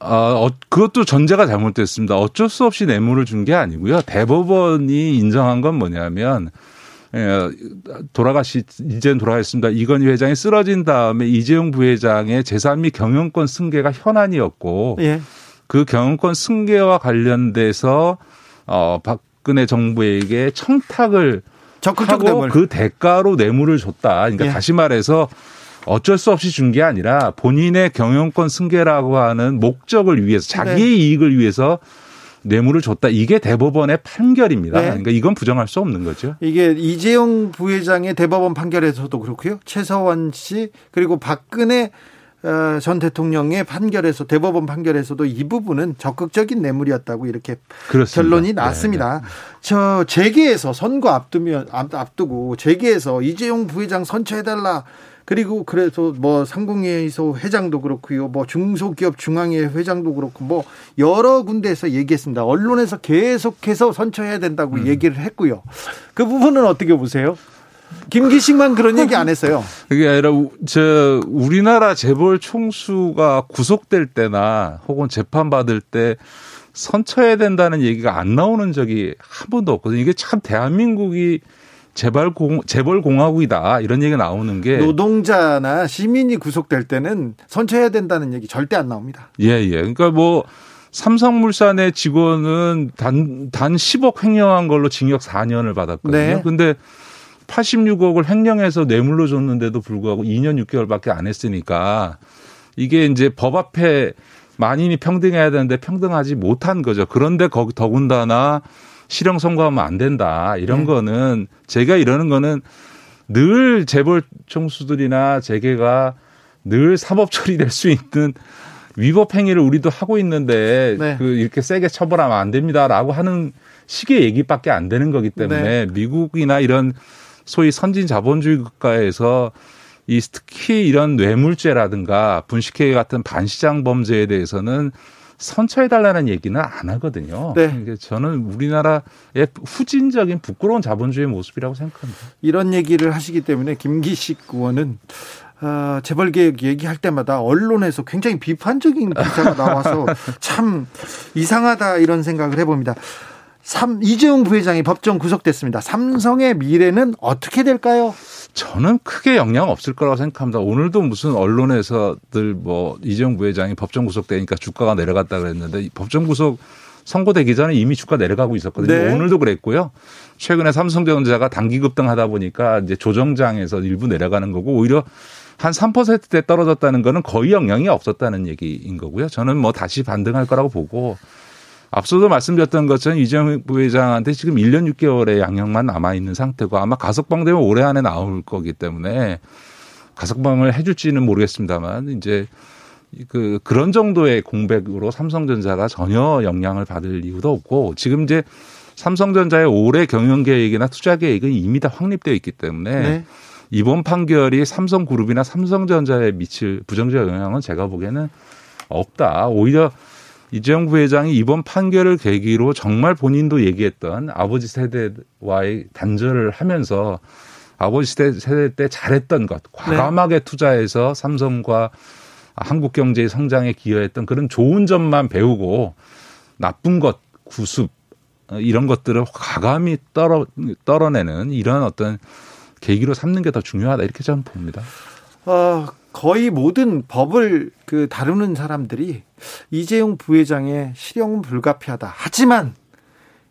아, 어, 그것도 전제가 잘못됐습니다. 어쩔 수 없이 뇌물을 준 게 아니고요. 대법원이 인정한 건 뭐냐면 예, 돌아가시 이제는 돌아가셨습니다. 이건희 회장이 쓰러진 다음에 이재용 부회장의 재산 및 경영권 승계가 현안이었고 예. 그 경영권 승계와 관련돼서 어 박근혜 정부에게 청탁을 적극적 하고. 그 대가로 뇌물을 줬다. 그러니까 예. 다시 말해서 어쩔 수 없이 준 게 아니라 본인의 경영권 승계라고 하는 목적을 위해서 자기의 네. 이익을 위해서 뇌물을 줬다. 이게 대법원의 판결입니다. 네. 그러니까 이건 부정할 수 없는 거죠. 이게 이재용 부회장의 대법원 판결에서도 그렇고요. 최서원 씨 그리고 박근혜 어, 전 대통령의 판결에서 대법원 판결에서도 이 부분은 적극적인 뇌물이었다고 이렇게 그렇습니다. 결론이 네, 났습니다. 네. 저 재계에서 선거 앞두면 앞두고 재계에서 이재용 부회장 선처해달라 그리고 그래서 뭐 상공회의소 회장도 그렇고요. 뭐 중소기업 중앙회 회장도 그렇고 뭐 여러 군데에서 얘기했습니다. 언론에서 계속해서 선처해야 된다고 음. 얘기를 했고요. 그 부분은 어떻게 보세요? 김기식만 그런 얘기 안 했어요. 그게 아니라 저 우리나라 재벌 총수가 구속될 때나 혹은 재판 받을 때 선처해야 된다는 얘기가 안 나오는 적이 한 번도 없거든요. 이게 참 대한민국이 재벌 공 재벌 공화국이다 이런 얘기가 나오는 게 노동자나 시민이 구속될 때는 선처해야 된다는 얘기 절대 안 나옵니다. 예, 예. 그러니까 뭐 삼성물산의 직원은 단, 단 10억 횡령한 걸로 징역 4년을 받았거든요. 네. 근데 86억을 횡령해서 뇌물로 줬는데도 불구하고 2년 6개월밖에 안 했으니까 이게 이제 법 앞에 만인이 평등해야 되는데 평등하지 못한 거죠. 그런데 거기 더군다나 실형 선고하면 안 된다. 이런 네. 거는 제가 이러는 거는 늘 재벌 총수들이나 재계가 늘 사법 처리될 수 있는 위법 행위를 우리도 하고 있는데 네. 그 이렇게 세게 처벌하면 안 됩니다라고 하는 식의 얘기밖에 안 되는 거기 때문에 네. 미국이나 이런 소위 선진 자본주의 국가에서 이 특히 이런 뇌물죄라든가 분식회 같은 반시장 범죄에 대해서는 선처해달라는 얘기는 안 하거든요. 네. 저는 우리나라의 후진적인 부끄러운 자본주의 모습이라고 생각합니다. 이런 얘기를 하시기 때문에 김기식 의원은 어, 재벌 개혁 얘기할 때마다 언론에서 굉장히 비판적인 기사가 나와서 참 이상하다 이런 생각을 해봅니다. 삼, 이재용 부회장이 법정 구속됐습니다. 삼성의 미래는 어떻게 될까요? 저는 크게 영향 없을 거라고 생각합니다. 오늘도 무슨 언론에서들 뭐 이재용 부회장이 법정 구속되니까 주가가 내려갔다 그랬는데 법정 구속 선고되기 전에 이미 주가 내려가고 있었거든요. 네. 오늘도 그랬고요. 최근에 삼성전자가 단기 급등하다 보니까 이제 조정장에서 일부 내려가는 거고 오히려 한 3%대 떨어졌다는 거는 거의 영향이 없었다는 얘기인 거고요. 저는 뭐 다시 반등할 거라고 보고 앞서도 말씀드렸던 것처럼 이재용 부회장한테 지금 1년 6개월의 양형만 남아 있는 상태고 아마 가석방 되면 올해 안에 나올 거기 때문에 가석방을 해줄지는 모르겠습니다만 이제 그 그런 정도의 공백으로 삼성전자가 전혀 영향을 받을 이유도 없고 지금 이제 삼성전자의 올해 경영 계획이나 투자 계획은 이미 다 확립되어 있기 때문에 네. 이번 판결이 삼성그룹이나 삼성전자에 미칠 부정적 영향은 제가 보기에는 없다. 오히려 이재용 부회장이 이번 판결을 계기로 정말 본인도 얘기했던 아버지 세대와의 단절을 하면서 아버지 세대, 세대 때 잘했던 것, 과감하게 네. 투자해서 삼성과 한국 경제의 성장에 기여했던 그런 좋은 점만 배우고 나쁜 것, 구습, 이런 것들을 과감히 떨어, 떨어내는 이런 어떤 계기로 삼는 게 더 중요하다 이렇게 저는 봅니다. 어, 거의 모든 법을 그 다루는 사람들이 이재용 부회장의 실형은 불가피하다. 하지만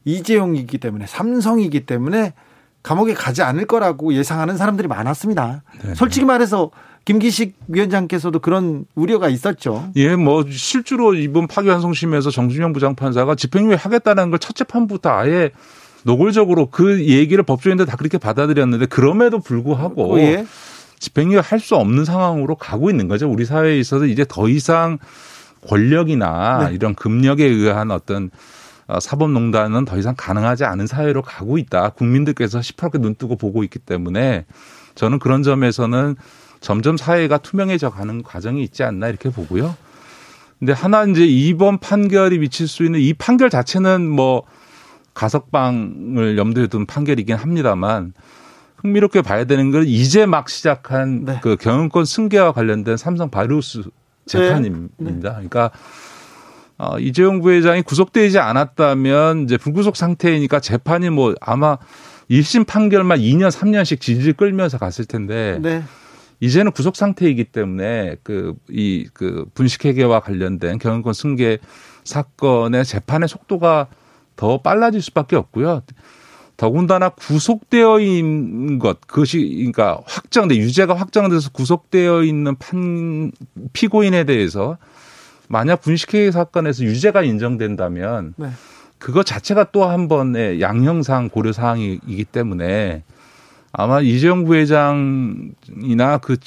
이재용이기 때문에 삼성이기 때문에 감옥에 가지 않을 거라고 예상하는 사람들이 많았습니다. 네 솔직히 말해서 김기식 위원장께서도 그런 우려가 있었죠. 예, 뭐 실제로 이번 파기환송심에서 정준영 부장판사가 집행유예 하겠다는 걸 첫째 판부터 아예 노골적으로 그 얘기를 법조인들 다 그렇게 받아들였는데 그럼에도 불구하고 예. 집행유예 할수 없는 상황으로 가고 있는 거죠. 우리 사회에 있어서 이제 더 이상 권력이나 네. 이런 금력에 의한 어떤 어, 사법농단은 더 이상 가능하지 않은 사회로 가고 있다. 국민들께서 시퍼렇게 눈 뜨고 보고 있기 때문에 저는 그런 점에서는 점점 사회가 투명해져 가는 과정이 있지 않나 이렇게 보고요. 근데 하나 이제 이번 판결이 미칠 수 있는 이 판결 자체는 뭐 가석방을 염두에 둔 판결이긴 합니다만 흥미롭게 봐야 되는 건 이제 막 시작한 네. 그 경영권 승계와 관련된 삼성 바이오스 재판입니다. 네. 네. 그러니까 어, 이재용 부회장이 구속되지 않았다면 이제 불구속 상태이니까 재판이 뭐 아마 1심 판결만 2년 3년씩 질질 끌면서 갔을 텐데 네. 이제는 구속 상태이기 때문에 그 이그 그 분식 회계와 관련된 경영권 승계 사건의 재판의 속도가 더 빨라질 수밖에 없고요. 더군다나 구속되어 있는 것, 그것이, 그러니까 확정돼, 유죄가 확정돼서 구속되어 있는 판, 피고인에 대해서 만약 분식회계 사건에서 유죄가 인정된다면 네. 그것 자체가 또 한 번의 양형상 고려 사항이기 때문에 아마 이재용 부회장이나 그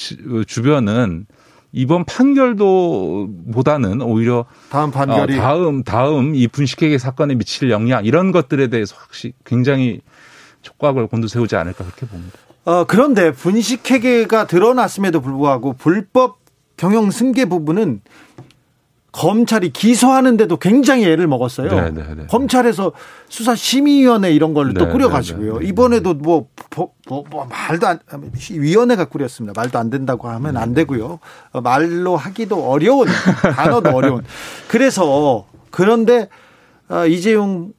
주변은 이번 판결도 보다는 오히려 다음 판결이 어, 다음 다음 이 분식회계 사건에 미칠 영향 이런 것들에 대해서 확실히 굉장히 촉각을 곤두세우지 않을까 그렇게 봅니다. 어, 그런데 분식회계가 드러났음에도 불구하고 불법 경영 승계 부분은 검찰이 기소하는데도 굉장히 애를 먹었어요. 네네네. 네, 네. 검찰에서 수사심의위원회 이런 걸또 네, 꾸려가지고요. 이번에도 뭐, 뭐, 뭐, 뭐, 말도 안, 위원회가 꾸렸습니다. 말도 안 된다고 하면 안 되고요. 어, 말로 하기도 어려운, 단어도 어려운. 그래서 그런데 어, 이재용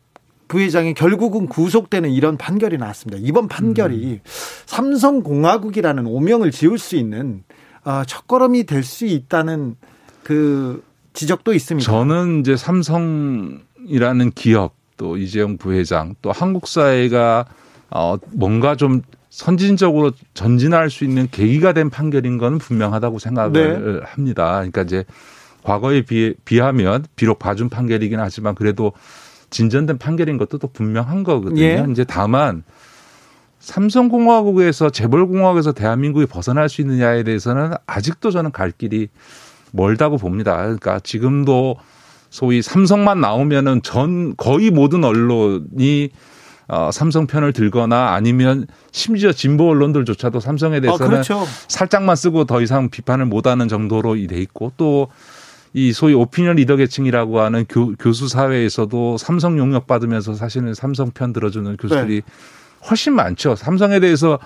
부회장이 결국은 구속되는 이런 판결이 나왔습니다. 이번 판결이 음. 삼성공화국이라는 오명을 지을 수 있는 어, 첫걸음이 될 수 있다는 그 지적도 있습니다. 저는 이제 삼성이라는 기업 또 이재용 부회장 또 한국 사회가 어 뭔가 좀 선진적으로 전진할 수 있는 계기가 된 판결인 건 분명하다고 생각을 네. 합니다. 그러니까 이제 과거에 비해, 비하면 비록 봐준 판결이긴 하지만 그래도 진전된 판결인 것도 또 분명한 거거든요. 예. 이제 다만 삼성공화국에서 재벌공화국에서 대한민국이 벗어날 수 있느냐에 대해서는 아직도 저는 갈 길이 멀다고 봅니다. 그러니까 지금도 소위 삼성만 나오면은 전 거의 모든 언론이 어, 삼성 편을 들거나 아니면 심지어 진보 언론들조차도 삼성에 대해서는 아, 그렇죠. 살짝만 쓰고 더 이상 비판을 못하는 정도로 돼 있고 또 이 소위 오피니언 리더 계층이라고 하는 교, 교수 사회에서도 삼성 용역 받으면서 사실은 삼성 편 들어주는 교수들이 네. 훨씬 많죠. 삼성에 대해서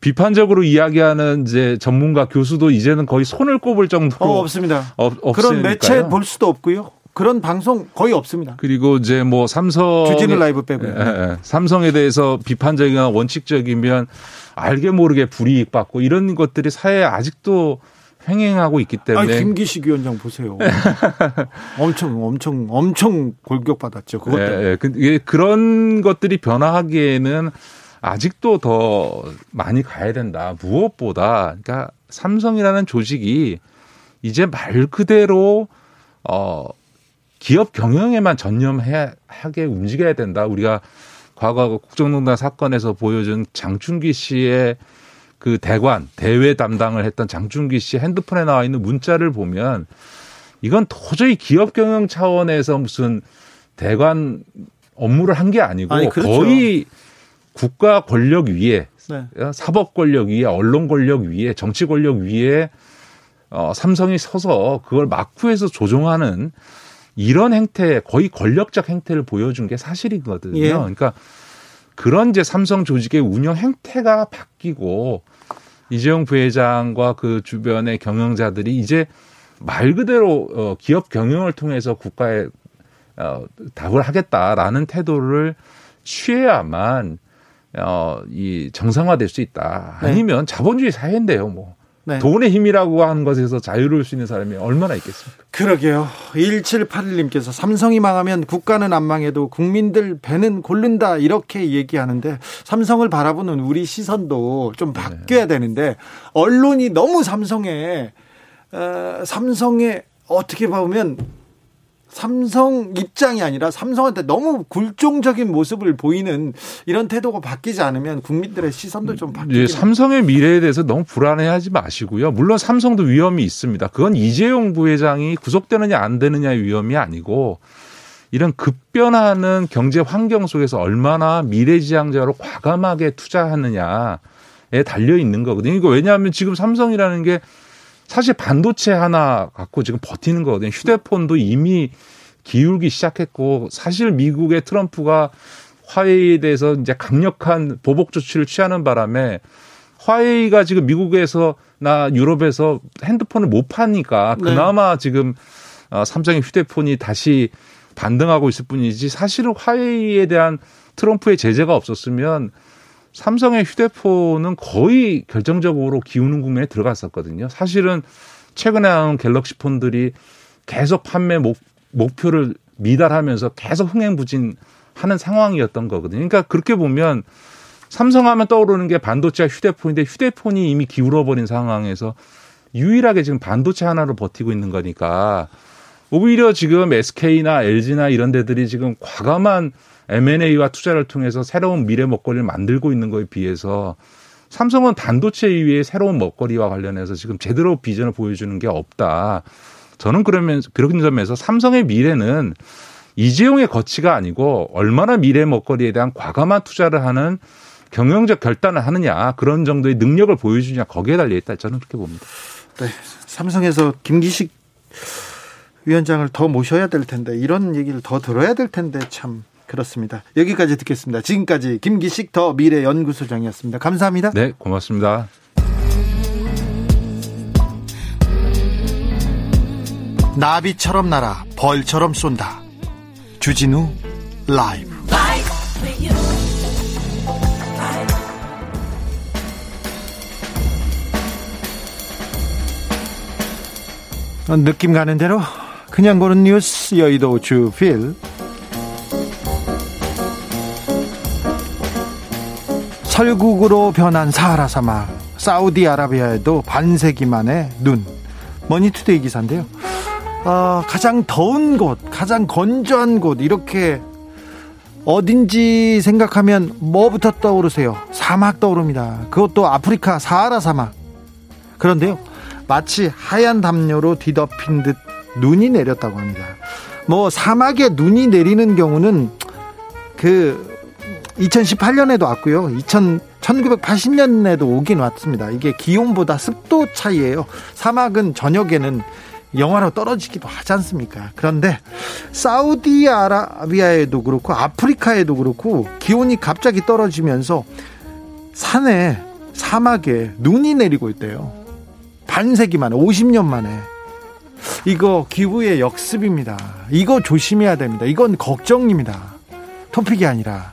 비판적으로 이야기하는 이제 전문가 교수도 이제는 거의 손을 꼽을 정도로 어, 없습니다. 어, 그런 매체 볼 수도 없고요. 그런 방송 거의 없습니다. 그리고 이제 뭐 삼성 주진우 라이브 빼고 예, 예. 삼성에 대해서 비판적이나 원칙적이면 알게 모르게 불이익 받고 이런 것들이 사회에 아직도 횡행하고 있기 때문에 아니, 김기식 위원장 보세요. 엄청 엄청 엄청 골격 받았죠. 그것 예, 예. 그런 것들이 변화하기에는 아직도 더 많이 가야 된다. 무엇보다 그러니까 삼성이라는 조직이 이제 말 그대로 어 기업 경영에만 전념하게 움직여야 된다. 우리가 과거 국정농단 사건에서 보여준 장충기 씨의 그 대관 대외 담당을 했던 장충기 씨 핸드폰에 나와 있는 문자를 보면 이건 도저히 기업 경영 차원에서 무슨 대관 업무를 한 게 아니고 아니, 그렇죠. 거의 국가 권력 위에 네. 사법 권력 위에 언론 권력 위에 정치 권력 위에 어, 삼성이 서서 그걸 막후해서 조종하는 이런 행태 거의 권력적 행태를 보여준 게 사실이거든요. 예. 그러니까 그런 이제 삼성 조직의 운영 행태가 바뀌고 이재용 부회장과 그 주변의 경영자들이 이제 말 그대로 어, 기업 경영을 통해서 국가에 어, 답을 하겠다라는 태도를 취해야만 어, 이 정상화될 수 있다. 네. 아니면 자본주의 사회인데요, 뭐. 네. 돈의 힘이라고 하는 것에서 자유로울 수 있는 사람이 얼마나 있겠습니까? 그러게요. 1781님께서 삼성이 망하면 국가는 안 망해도 국민들 배는 고른다 이렇게 얘기하는데 삼성을 바라보는 우리 시선도 좀 바뀌어야 네. 되는데 언론이 너무 삼성에 어, 삼성에 어떻게 보면 삼성 입장이 아니라 삼성한테 너무 굴종적인 모습을 보이는 이런 태도가 바뀌지 않으면 국민들의 시선도 좀 바뀌죠. 예, 삼성의 미래에 대해서 너무 불안해하지 마시고요. 물론 삼성도 위험이 있습니다. 그건 이재용 부회장이 구속되느냐 안 되느냐의 위험이 아니고 이런 급변하는 경제 환경 속에서 얼마나 미래지향자로 과감하게 투자하느냐에 달려 있는 거거든요. 이거 왜냐하면 지금 삼성이라는 게 사실 반도체 하나 갖고 지금 버티는 거거든요. 휴대폰도 이미 기울기 시작했고 사실 미국의 트럼프가 화웨이에 대해서 이제 강력한 보복 조치를 취하는 바람에 화웨이가 지금 미국에서나 유럽에서 핸드폰을 못 파니까 네. 그나마 네. 지금 어, 삼성의 휴대폰이 다시 반등하고 있을 뿐이지 사실은 화웨이에 대한 트럼프의 제재가 없었으면 삼성의 휴대폰은 거의 결정적으로 기우는 국면에 들어갔었거든요. 사실은 최근에 나온 갤럭시 폰들이 계속 판매 목, 목표를 미달하면서 계속 흥행부진하는 상황이었던 거거든요. 그러니까 그렇게 보면 삼성하면 떠오르는 게 반도체와 휴대폰인데 휴대폰이 이미 기울어 버린 상황에서 유일하게 지금 반도체 하나로 버티고 있는 거니까 오히려 지금 SK나 LG나 이런 데들이 지금 과감한 M&A와 투자를 통해서 새로운 미래 먹거리를 만들고 있는 거에 비해서 삼성은 반도체 이외에 새로운 먹거리와 관련해서 지금 제대로 비전을 보여주는 게 없다. 저는 그러면 그런 점에서 삼성의 미래는 이재용의 거치가 아니고 얼마나 미래 먹거리에 대한 과감한 투자를 하는 경영적 결단을 하느냐 그런 정도의 능력을 보여주냐 거기에 달려 있다 저는 그렇게 봅니다. 네, 삼성에서 김기식 위원장을 더 모셔야 될 텐데 이런 얘기를 더 들어야 될 텐데 참 그렇습니다. 여기까지 듣겠습니다. 지금까지 김기식 더 미래 연구소장이었습니다. 감사합니다. 네, 고맙습니다. 나비처럼 날아 벌처럼 쏜다. 주진우 라이브. 느낌 가는 대로 그냥 보는 뉴스 여의도 주필 설국으로 변한 사하라 사막 사우디아라비아에도 반세기 만에 눈. 머니투데이 기사인데요. 어, 가장 더운 곳 가장 건조한 곳 이렇게 어딘지 생각하면 뭐부터 떠오르세요? 사막 떠오릅니다. 그것도 아프리카 사하라 사막 그런데요 마치 하얀 담요로 뒤덮인 듯 눈이 내렸다고 합니다. 뭐 사막에 눈이 내리는 경우는 그 2018년에도 왔고요. 2000 1980년에도 오긴 왔습니다. 이게 기온보다 습도 차이예요. 사막은 저녁에는 영하로 떨어지기도 하지 않습니까? 그런데 사우디아라비아에도 그렇고 아프리카에도 그렇고 기온이 갑자기 떨어지면서 산에 사막에 눈이 내리고 있대요. 반세기 만에 50년 만에 이거 기후의 역습입니다. 이거 조심해야 됩니다. 이건 걱정입니다. 토픽이 아니라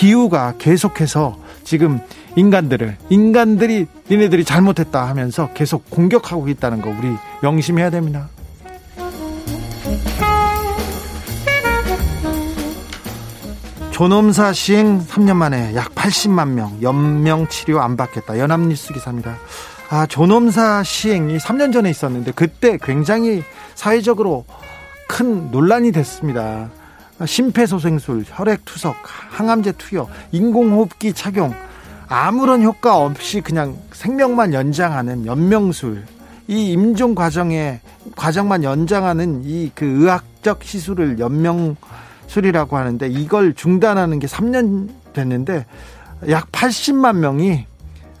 기후가 계속해서 지금 인간들을 인간들이 니네들이 잘못했다 하면서 계속 공격하고 있다는 거 우리 명심해야 됩니다. 존엄사 시행 3년 만에 약 80만 명 연명 치료 안 받겠다. 연합뉴스 기사입니다. 아, 존엄사 시행이 3년 전에 있었는데 그때 굉장히 사회적으로 큰 논란이 됐습니다. 심폐소생술, 혈액투석, 항암제 투여, 인공호흡기 착용, 아무런 효과 없이 그냥 생명만 연장하는 연명술, 이 임종 과정에 과정만 연장하는 이 그 의학적 시술을 연명술이라고 하는데 이걸 중단하는 게 3년 됐는데 약 80만 명이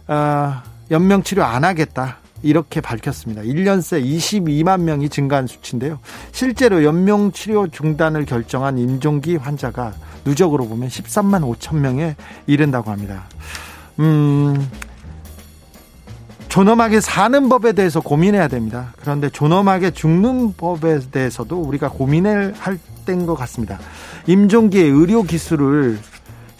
어, 연명 치료 안 하겠다. 이렇게 밝혔습니다. 1년 새 22만 명이 증가한 수치인데요. 실제로 연명 치료 중단을 결정한 임종기 환자가 누적으로 보면 13만 5천 명에 이른다고 합니다. 음, 존엄하게 사는 법에 대해서 고민해야 됩니다. 그런데 존엄하게 죽는 법에 대해서도 우리가 고민을 할 때인 것 같습니다. 임종기의 의료 기술을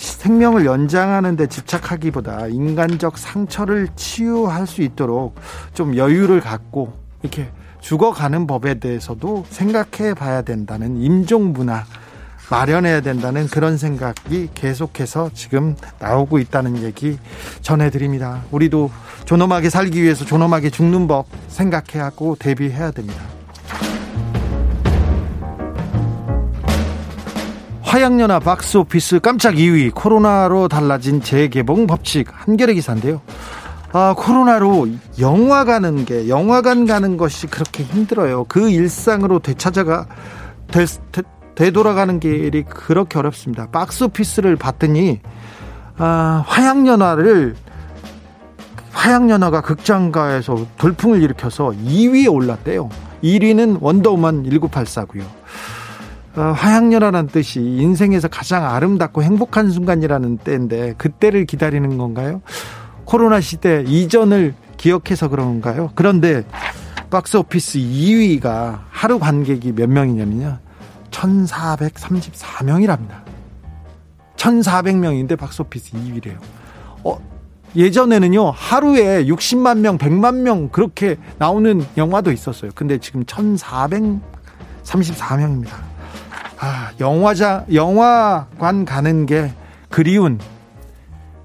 생명을 연장하는 데 집착하기보다 인간적 상처를 치유할 수 있도록 좀 여유를 갖고 이렇게 죽어가는 법에 대해서도 생각해 봐야 된다는 임종 문화 마련해야 된다는 그런 생각이 계속해서 지금 나오고 있다는 얘기 전해드립니다. 우리도 존엄하게 살기 위해서 존엄하게 죽는 법 생각해야 하고 대비해야 됩니다. 화양연화 박스오피스 깜짝 2위 코로나로 달라진 재개봉 법칙 한겨레 기사인데요. 아, 코로나로 영화 가는 게 영화관 가는 것이 그렇게 힘들어요. 그 일상으로 되찾아가 되, 되, 되돌아가는 길이 그렇게 어렵습니다. 박스오피스를 봤더니 아, 화양연화를 화양연화가 극장가에서 돌풍을 일으켜서 2위에 올랐대요. 1위는 원더우먼 1984고요. 어, 화양연화라는 뜻이 인생에서 가장 아름답고 행복한 순간이라는 때인데 그때를 기다리는 건가요? 코로나 시대 이전을 기억해서 그런가요? 그런데 박스 오피스 2위가 하루 관객이 몇 명이냐면요. 1434명이랍니다. 1400명인데 박스 오피스 2위래요. 어, 예전에는요, 하루에 60만 명, 100만 명 그렇게 나오는 영화도 있었어요. 근데 지금 1434명입니다. 아, 영화자, 영화관 가는 게 그리운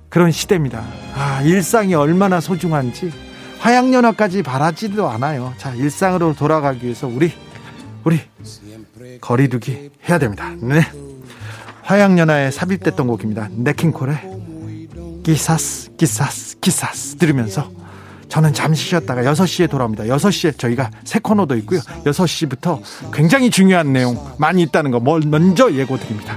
그런 시대입니다. 아, 일상이 얼마나 소중한지 화양연화까지 바라지도 않아요. 자, 일상으로 돌아가기 위해서 우리, 우리 거리두기 해야 됩니다. 네. 화양연화에 삽입됐던 곡입니다. 네킹콜의 기사스, 기사스, 기사스 들으면서 저는 잠시 쉬었다가 6시에 돌아옵니다. 6시에 저희가 새 코너도 있고요. 6시부터 굉장히 중요한 내용 많이 있다는 거 먼저 예고 드립니다.